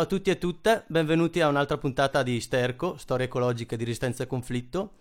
Ciao a tutti e tutte, benvenuti a un'altra puntata di Sterco, storie ecologiche di resistenza e conflitto.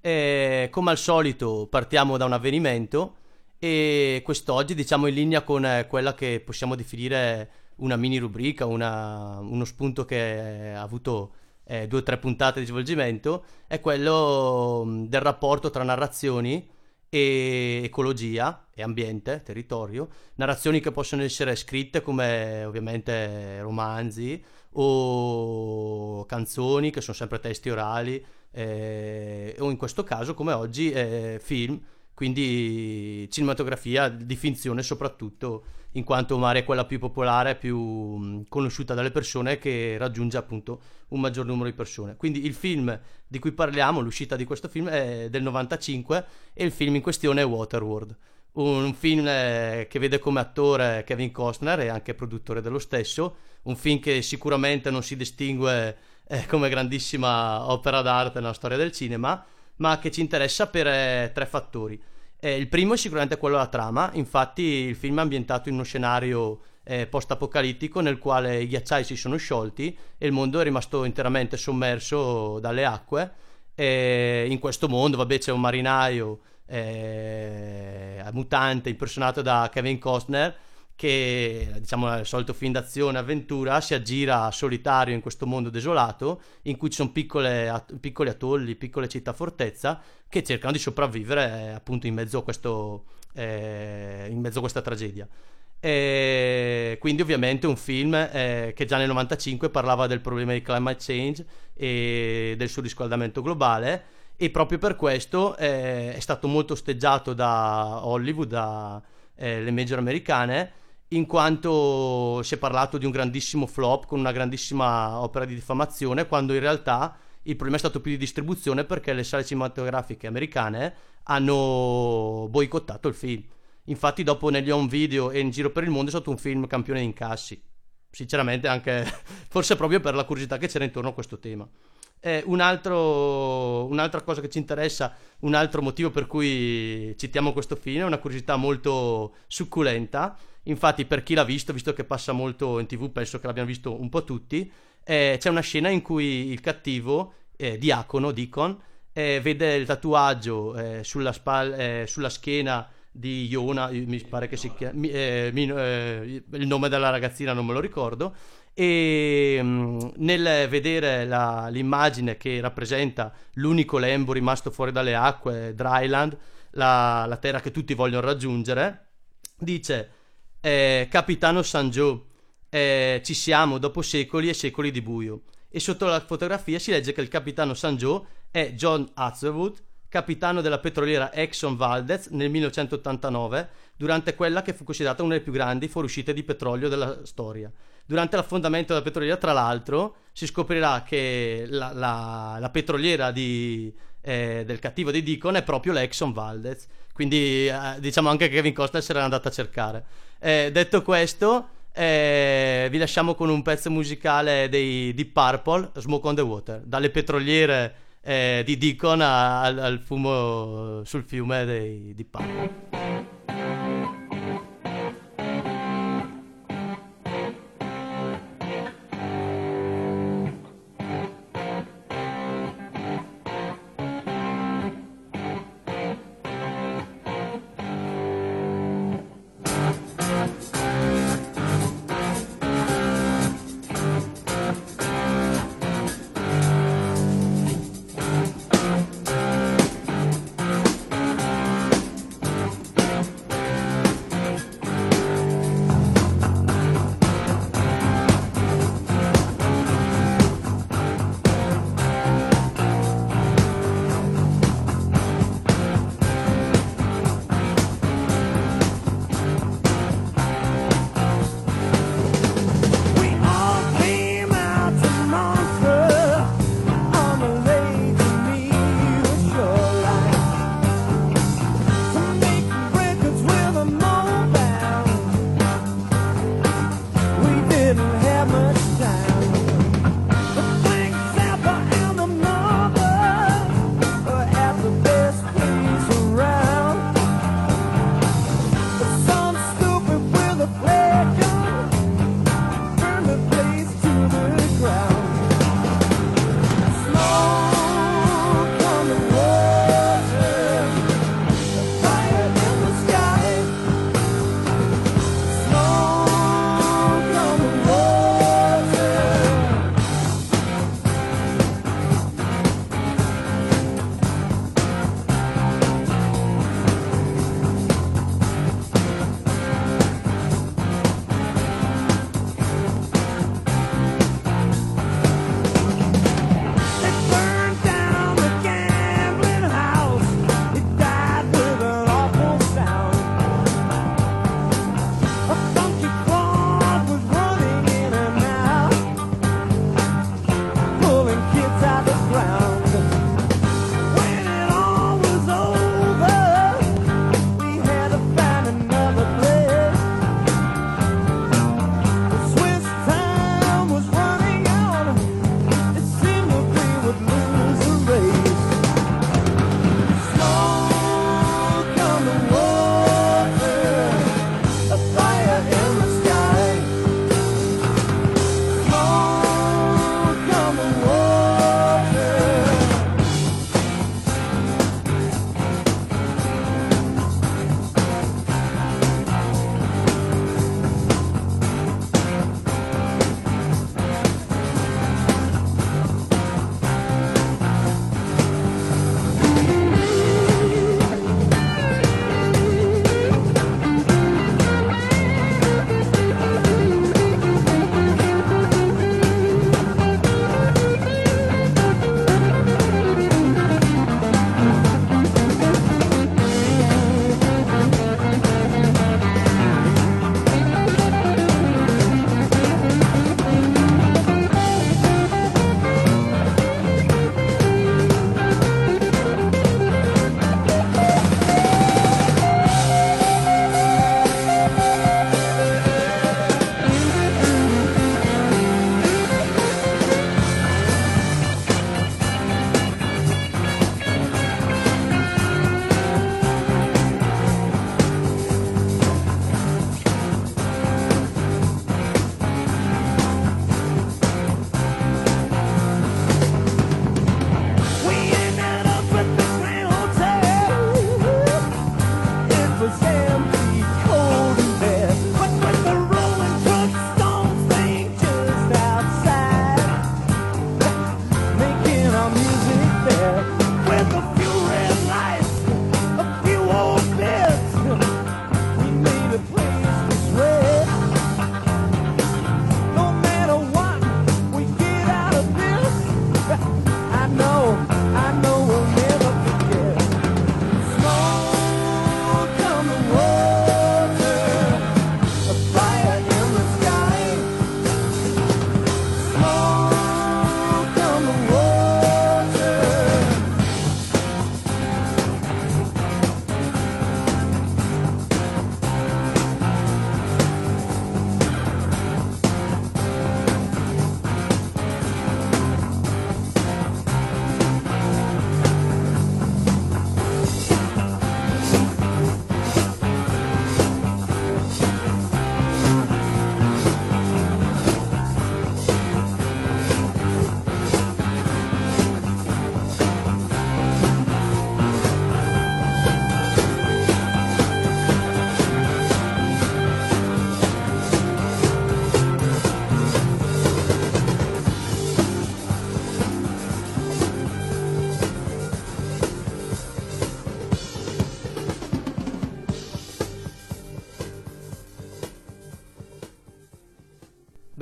E, come al solito partiamo da un avvenimento e quest'oggi diciamo in linea con eh, quella che possiamo definire una mini rubrica, una, uno spunto che ha avuto eh, due o tre puntate di svolgimento, è quello mm, del rapporto tra narrazioni e ecologia e ambiente, territorio, narrazioni che possono essere scritte come ovviamente romanzi o canzoni che sono sempre testi orali eh, o in questo caso come oggi eh, film. Quindi cinematografia di finzione soprattutto in quanto magari è quella più popolare, più conosciuta dalle persone che raggiunge appunto un maggior numero di persone. Quindi il film di cui parliamo, l'uscita di questo film è del 95 e il film in questione è Waterworld. Un film eh, che vede come attore Kevin Costner e anche produttore dello stesso, un film che sicuramente non si distingue eh, come grandissima opera d'arte nella storia del cinema, ma che ci interessa per eh, tre fattori. Eh, il primo è sicuramente quello della trama, infatti il film è ambientato in uno scenario eh, post-apocalittico nel quale i ghiacciai si sono sciolti e il mondo è rimasto interamente sommerso dalle acque. E in questo mondo, vabbè, c'è un marinaio eh, mutante impersonato da Kevin Costner che diciamo il solito film d'azione avventura si aggira solitario in questo mondo desolato in cui ci sono piccole, piccoli atolli, piccole città fortezza che cercano di sopravvivere eh, appunto in mezzo a, questo, eh, in mezzo a questa tragedia. E quindi ovviamente un film eh, che già nel 95 parlava del problema di climate change e del surriscaldamento globale e proprio per questo eh, è stato molto osteggiato da Hollywood, dalle eh, major americane in quanto si è parlato di un grandissimo flop con una grandissima opera di diffamazione, quando in realtà il problema è stato più di distribuzione perché le sale cinematografiche americane hanno boicottato il film. Infatti dopo negli home video e in giro per il mondo è stato un film campione di incassi. Sinceramente anche, forse proprio per la curiosità che c'era intorno a questo tema. Eh, un altro, un'altra cosa che ci interessa, un altro motivo per cui citiamo questo film è una curiosità molto succulenta Infatti, per chi l'ha visto, visto che passa molto in tv, penso che l'abbiano visto un po' tutti. Eh, c'è una scena in cui il cattivo, eh, Diacono, Deacon, eh, vede il tatuaggio eh, sulla, spal- eh, sulla, schiena di Iona, mi pare che si chiami, eh, il nome della ragazzina non me lo ricordo, e mm, nel vedere la, l'immagine che rappresenta l'unico lembo rimasto fuori dalle acque, Dryland, la, la terra che tutti vogliono raggiungere, dice eh, Capitano Sanjo, eh, ci siamo dopo secoli e secoli di buio. E sotto la fotografia si legge che il capitano Sanjo è John Hazelwood, capitano della petroliera Exxon Valdez nel 1989, durante quella che fu considerata una delle più grandi fuoriuscite di petrolio della storia. Durante l'affondamento della petroliera, tra l'altro, si scoprirà che la, la, la petroliera di, eh, del cattivo di Deacon è proprio l'Exxon Valdez. Quindi eh, diciamo anche che Kevin Costner se l'era andato a cercare. Eh, detto questo, eh, vi lasciamo con un pezzo musicale dei Deep Purple, Smoke on the Water, dalle petroliere eh, di Deacon al, al fumo sul fiume dei Deep Purple.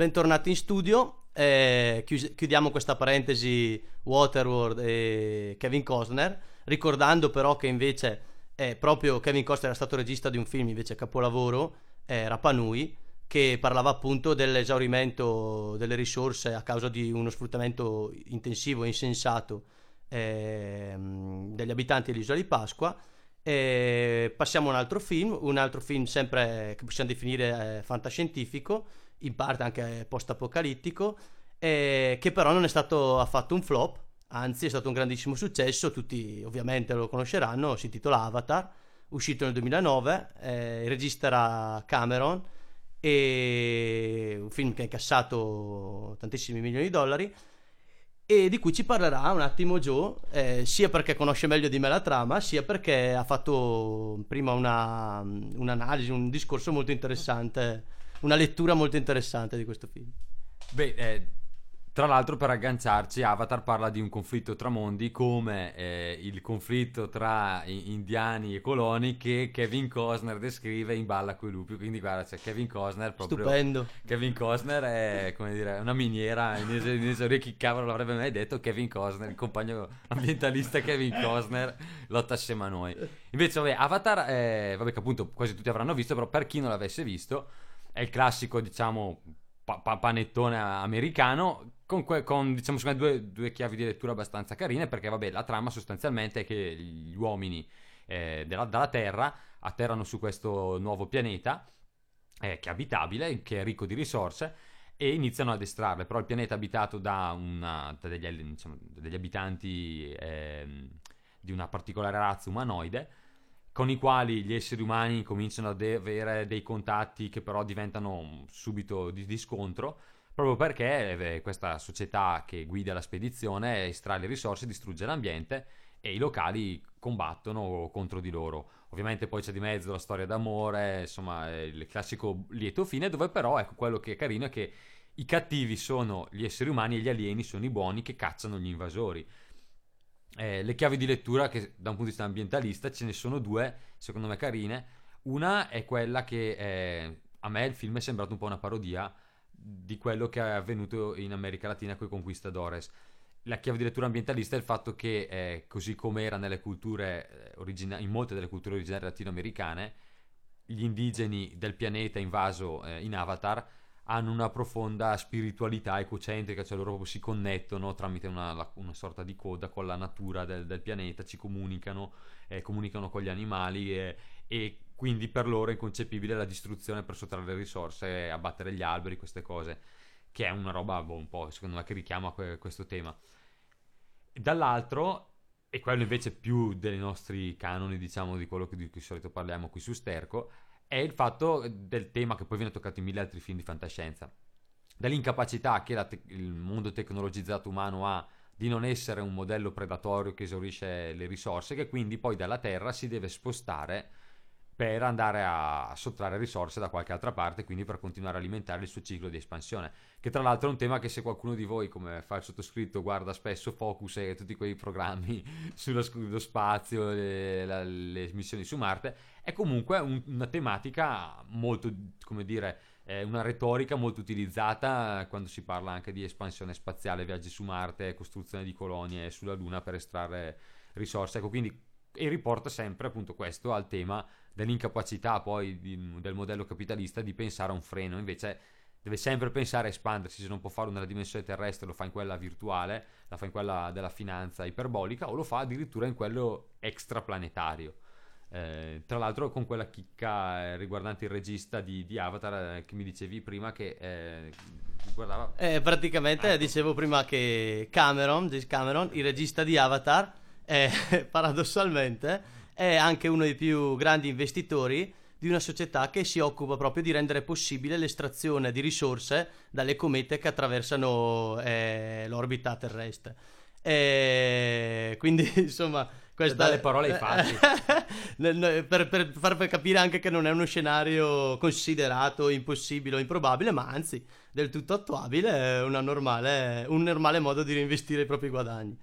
Bentornati in studio. Eh, chiudiamo questa parentesi Waterworld e Kevin Costner, ricordando però che invece è proprio Kevin Costner era stato regista di un film invece capolavoro, eh, Rapanui, che parlava appunto dell'esaurimento delle risorse a causa di uno sfruttamento intensivo e insensato eh, degli abitanti dell'isola di Pasqua. Passiamo a un altro film, un altro film sempre che possiamo definire eh, fantascientifico, in parte anche post-apocalittico, eh, che però non è stato affatto un flop, anzi è stato un grandissimo successo, tutti ovviamente lo conosceranno, si intitola Avatar, uscito nel 2009, eh, il regista era Cameron, e un film che ha incassato tantissimi milioni di dollari e di cui ci parlerà un attimo Joe, eh, sia perché conosce meglio di me la trama, sia perché ha fatto prima una, un'analisi, un discorso molto interessante, una lettura molto interessante di questo film. Beh, eh, tra l'altro, per agganciarci, Avatar parla di un conflitto tra mondi come eh, il conflitto tra indiani e coloni che Kevin Costner descrive in Balla coi lupi. Quindi, guarda, c'è Kevin Costner proprio. Stupendo. Kevin Costner è come dire una miniera. In esoria, chi cavolo l'avrebbe mai detto? Kevin Costner, il compagno ambientalista Kevin Costner, lotta assieme a noi. Invece, vabbè, Avatar, è, vabbè, che appunto quasi tutti avranno visto, però per chi non l'avesse visto, è il classico, diciamo, pa- panettone americano con, que- con diciamo, due, due, chiavi di lettura abbastanza carine perché vabbè la trama sostanzialmente è che gli uomini eh, della, dalla Terra atterrano su questo nuovo pianeta eh, che è abitabile, che è ricco di risorse e iniziano ad estrarle, però il pianeta è abitato da, una, da degli, diciamo, degli, abitanti eh, di una particolare razza umanoide con i quali gli esseri umani cominciano ad avere dei contatti che però diventano subito di, di scontro proprio perché eh, questa società che guida la spedizione estrae le risorse, distrugge l'ambiente e i locali combattono contro di loro. Ovviamente poi c'è di mezzo la storia d'amore, insomma, il classico lieto fine, dove però ecco quello che è carino è che i cattivi sono gli esseri umani e gli alieni sono i buoni che cacciano gli invasori. Eh, le chiavi di lettura, che da un punto di vista ambientalista ce ne sono due, secondo me carine. Una è quella che eh, a me il film è sembrato un po' una parodia di quello che è avvenuto in America Latina con i conquistadores. La chiave di lettura ambientalista è il fatto che, eh, così come era nelle culture eh, origina- in molte delle culture originarie latinoamericane, gli indigeni del pianeta invaso eh, in Avatar hanno una profonda spiritualità ecocentrica, cioè loro si connettono tramite una, una sorta di coda con la natura del, del pianeta, ci comunicano, eh, comunicano con gli animali eh, e quindi per loro è inconcepibile la distruzione per sottrarre risorse, abbattere gli alberi, queste cose, che è una roba boh, un po' secondo me che richiama questo tema. Dall'altro, e quello invece più dei nostri canoni, diciamo, di quello di cui di solito parliamo qui su Sterco, è il fatto del tema che poi viene toccato in mille altri film di fantascienza, dell'incapacità che te- il mondo tecnologizzato umano ha di non essere un modello predatorio che esaurisce le risorse, che quindi poi dalla Terra si deve spostare per andare a sottrarre risorse da qualche altra parte, quindi per continuare a alimentare il suo ciclo di espansione. Che tra l'altro è un tema che se qualcuno di voi, come fa il sottoscritto, guarda spesso Focus e tutti quei programmi sullo spazio, le, la, le missioni su Marte, è comunque un, una tematica molto, come dire, una retorica molto utilizzata quando si parla anche di espansione spaziale, viaggi su Marte, costruzione di colonie sulla Luna per estrarre risorse. Ecco, quindi e riporta sempre appunto questo al tema dell'incapacità poi di, del modello capitalista di pensare a un freno, invece deve sempre pensare a espandersi, se non può farlo nella dimensione terrestre lo fa in quella virtuale, la fa in quella della finanza iperbolica o lo fa addirittura in quello extraplanetario. Eh, tra l'altro con quella chicca eh, riguardante il regista di, di Avatar eh, che mi dicevi prima che eh, guardava... Eh, praticamente ecco. dicevo prima che Cameron, James Cameron, il regista di Avatar, paradossalmente è anche uno dei più grandi investitori di una società che si occupa proprio di rendere possibile l'estrazione di risorse dalle comete che attraversano eh, l'orbita terrestre. E quindi, insomma, questa dalle parole ai fatti. per, per far capire anche che non è uno scenario considerato impossibile o improbabile, ma anzi del tutto attuabile, è normale, un normale modo di reinvestire i propri guadagni.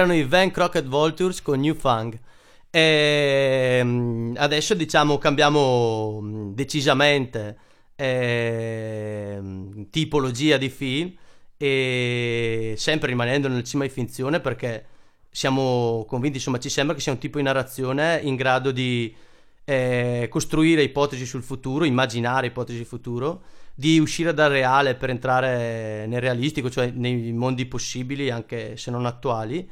Erano i Van Crockett Vultures con New Fang. E mm, adesso diciamo cambiamo mm, decisamente eh, tipologia di film e sempre rimanendo nel cinema di finzione perché siamo convinti, insomma ci sembra che sia un tipo di narrazione in grado di eh, costruire ipotesi sul futuro, immaginare ipotesi futuro, di uscire dal reale per entrare nel realistico, cioè nei mondi possibili anche se non attuali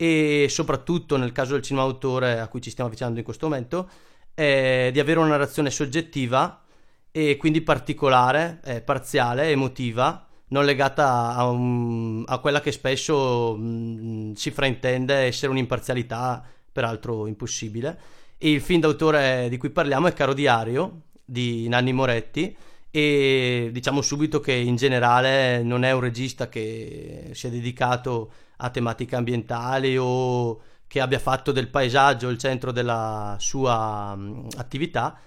e soprattutto nel caso del cinema d'autore a cui ci stiamo avvicinando in questo momento, eh, di avere una narrazione soggettiva e quindi particolare, eh, parziale, emotiva, non legata a, un, a quella che spesso mh, si fraintende essere un'imparzialità, peraltro impossibile. E il film d'autore di cui parliamo è Caro Diario di Nanni Moretti e diciamo subito che in generale non è un regista che si è dedicato a tematiche ambientali o che abbia fatto del paesaggio il centro della sua um, attività,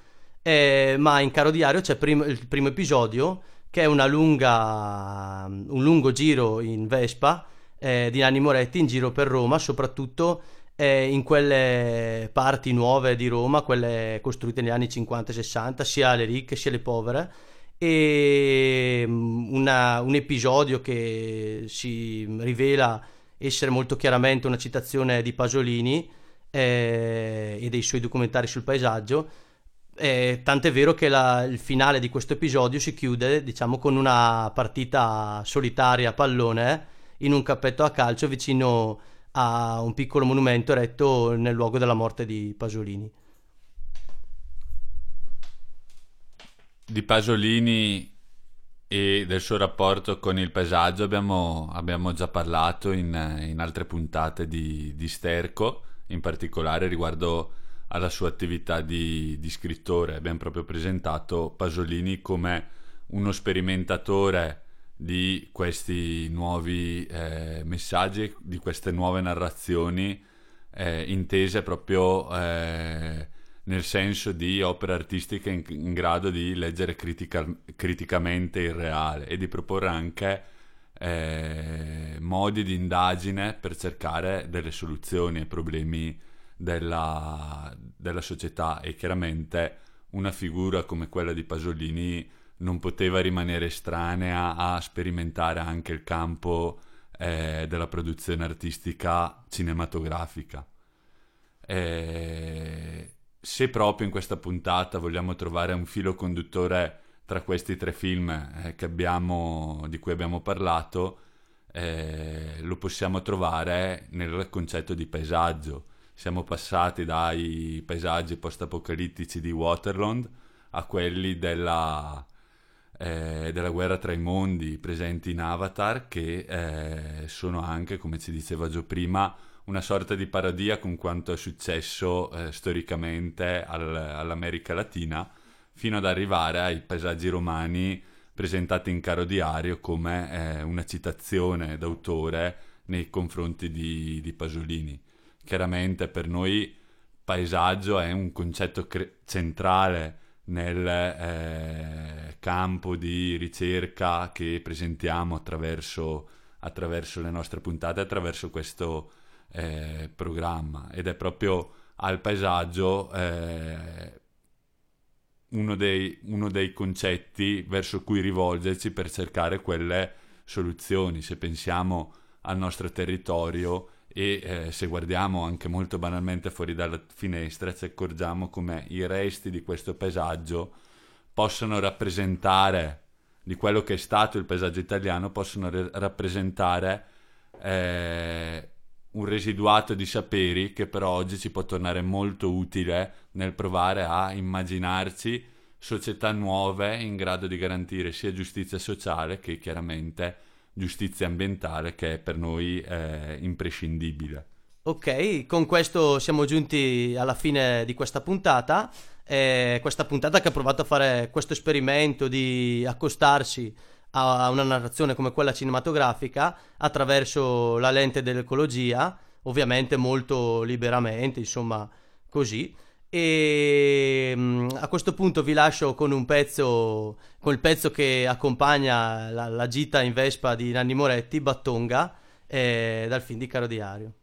eh, ma in Caro Diario c'è prim- il primo episodio che è lunga, un lungo giro in Vespa eh, di Nanni Moretti in giro per Roma, soprattutto eh, in quelle parti nuove di Roma, quelle costruite negli anni 50 e 60, sia le ricche sia le povere e mm, una, un episodio che si rivela essere molto chiaramente una citazione di Pasolini eh, e dei suoi documentari sul paesaggio. Eh, tant'è vero che la, il finale di questo episodio si chiude, diciamo, con una partita solitaria a pallone in un cappetto a calcio vicino a un piccolo monumento eretto nel luogo della morte di Pasolini. Di Pasolini e del suo rapporto con il paesaggio abbiamo, abbiamo già parlato in, in, altre puntate di, di, Sterco, in particolare riguardo alla sua attività di, di scrittore. Abbiamo proprio presentato Pasolini come uno sperimentatore di questi nuovi eh, messaggi, di queste nuove narrazioni eh, intese proprio eh, nel senso di opere artistiche in, in grado di leggere critica, criticamente il reale e di proporre anche eh, modi di indagine per cercare delle soluzioni ai problemi della, della società e chiaramente una figura come quella di Pasolini non poteva rimanere estranea a sperimentare anche il campo eh, della produzione artistica cinematografica. Eh, se proprio in questa puntata vogliamo trovare un filo conduttore tra questi tre film eh, abbiamo, di cui abbiamo parlato, eh, lo possiamo trovare nel concetto di paesaggio. Siamo passati dai paesaggi post-apocalittici di Waterland a quelli della, eh, della guerra tra i mondi presenti in Avatar, che eh, sono anche, come ci diceva Gio prima, una sorta di parodia con quanto è successo eh, storicamente al, all'America Latina, fino ad arrivare ai paesaggi romani presentati in caro diario come eh, una citazione d'autore nei confronti di, di, Pasolini. Chiaramente per noi paesaggio è un concetto cre- centrale nel eh, campo di ricerca che presentiamo attraverso, attraverso le nostre puntate, attraverso questo eh, programma ed è proprio al paesaggio eh, uno, dei, uno dei concetti verso cui rivolgerci per cercare quelle soluzioni. Se pensiamo al nostro territorio e eh, se guardiamo anche molto banalmente fuori dalla finestra ci accorgiamo come i resti di questo paesaggio possono rappresentare di quello che è stato il paesaggio italiano possono re- rappresentare eh, un residuato di saperi che però oggi ci può tornare molto utile nel provare a immaginarci società nuove in grado di garantire sia giustizia sociale che chiaramente giustizia ambientale che è per noi eh, imprescindibile. Ok, con questo siamo giunti alla fine di questa puntata. Eh, questa puntata che ha provato a fare questo esperimento di accostarsi a una narrazione come quella cinematografica attraverso la lente dell'ecologia, ovviamente molto liberamente, insomma, così. E mm, a questo punto vi lascio con un pezzo, con il pezzo che accompagna la, la gita in Vespa di Nanni Moretti, Battonga, eh, dal film di Caro Diario.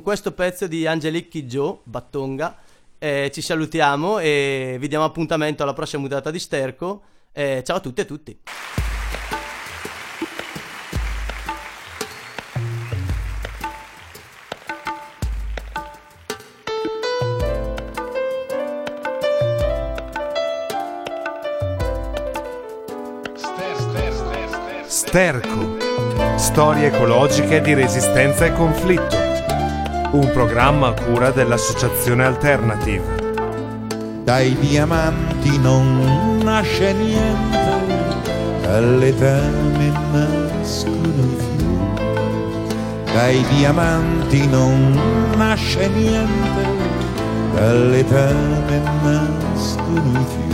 Con questo pezzo di Angelique Joe, Battonga, eh, ci salutiamo e vi diamo appuntamento alla prossima puntata di Sterco. Eh, ciao a tutti e a tutti. Sterco. Storie ecologiche di resistenza e conflitto. Un programma a cura dell'Associazione Alternative. Dai diamanti non nasce niente, dalle tane nascono i fiori. Dai diamanti non nasce niente, dalle tane nascono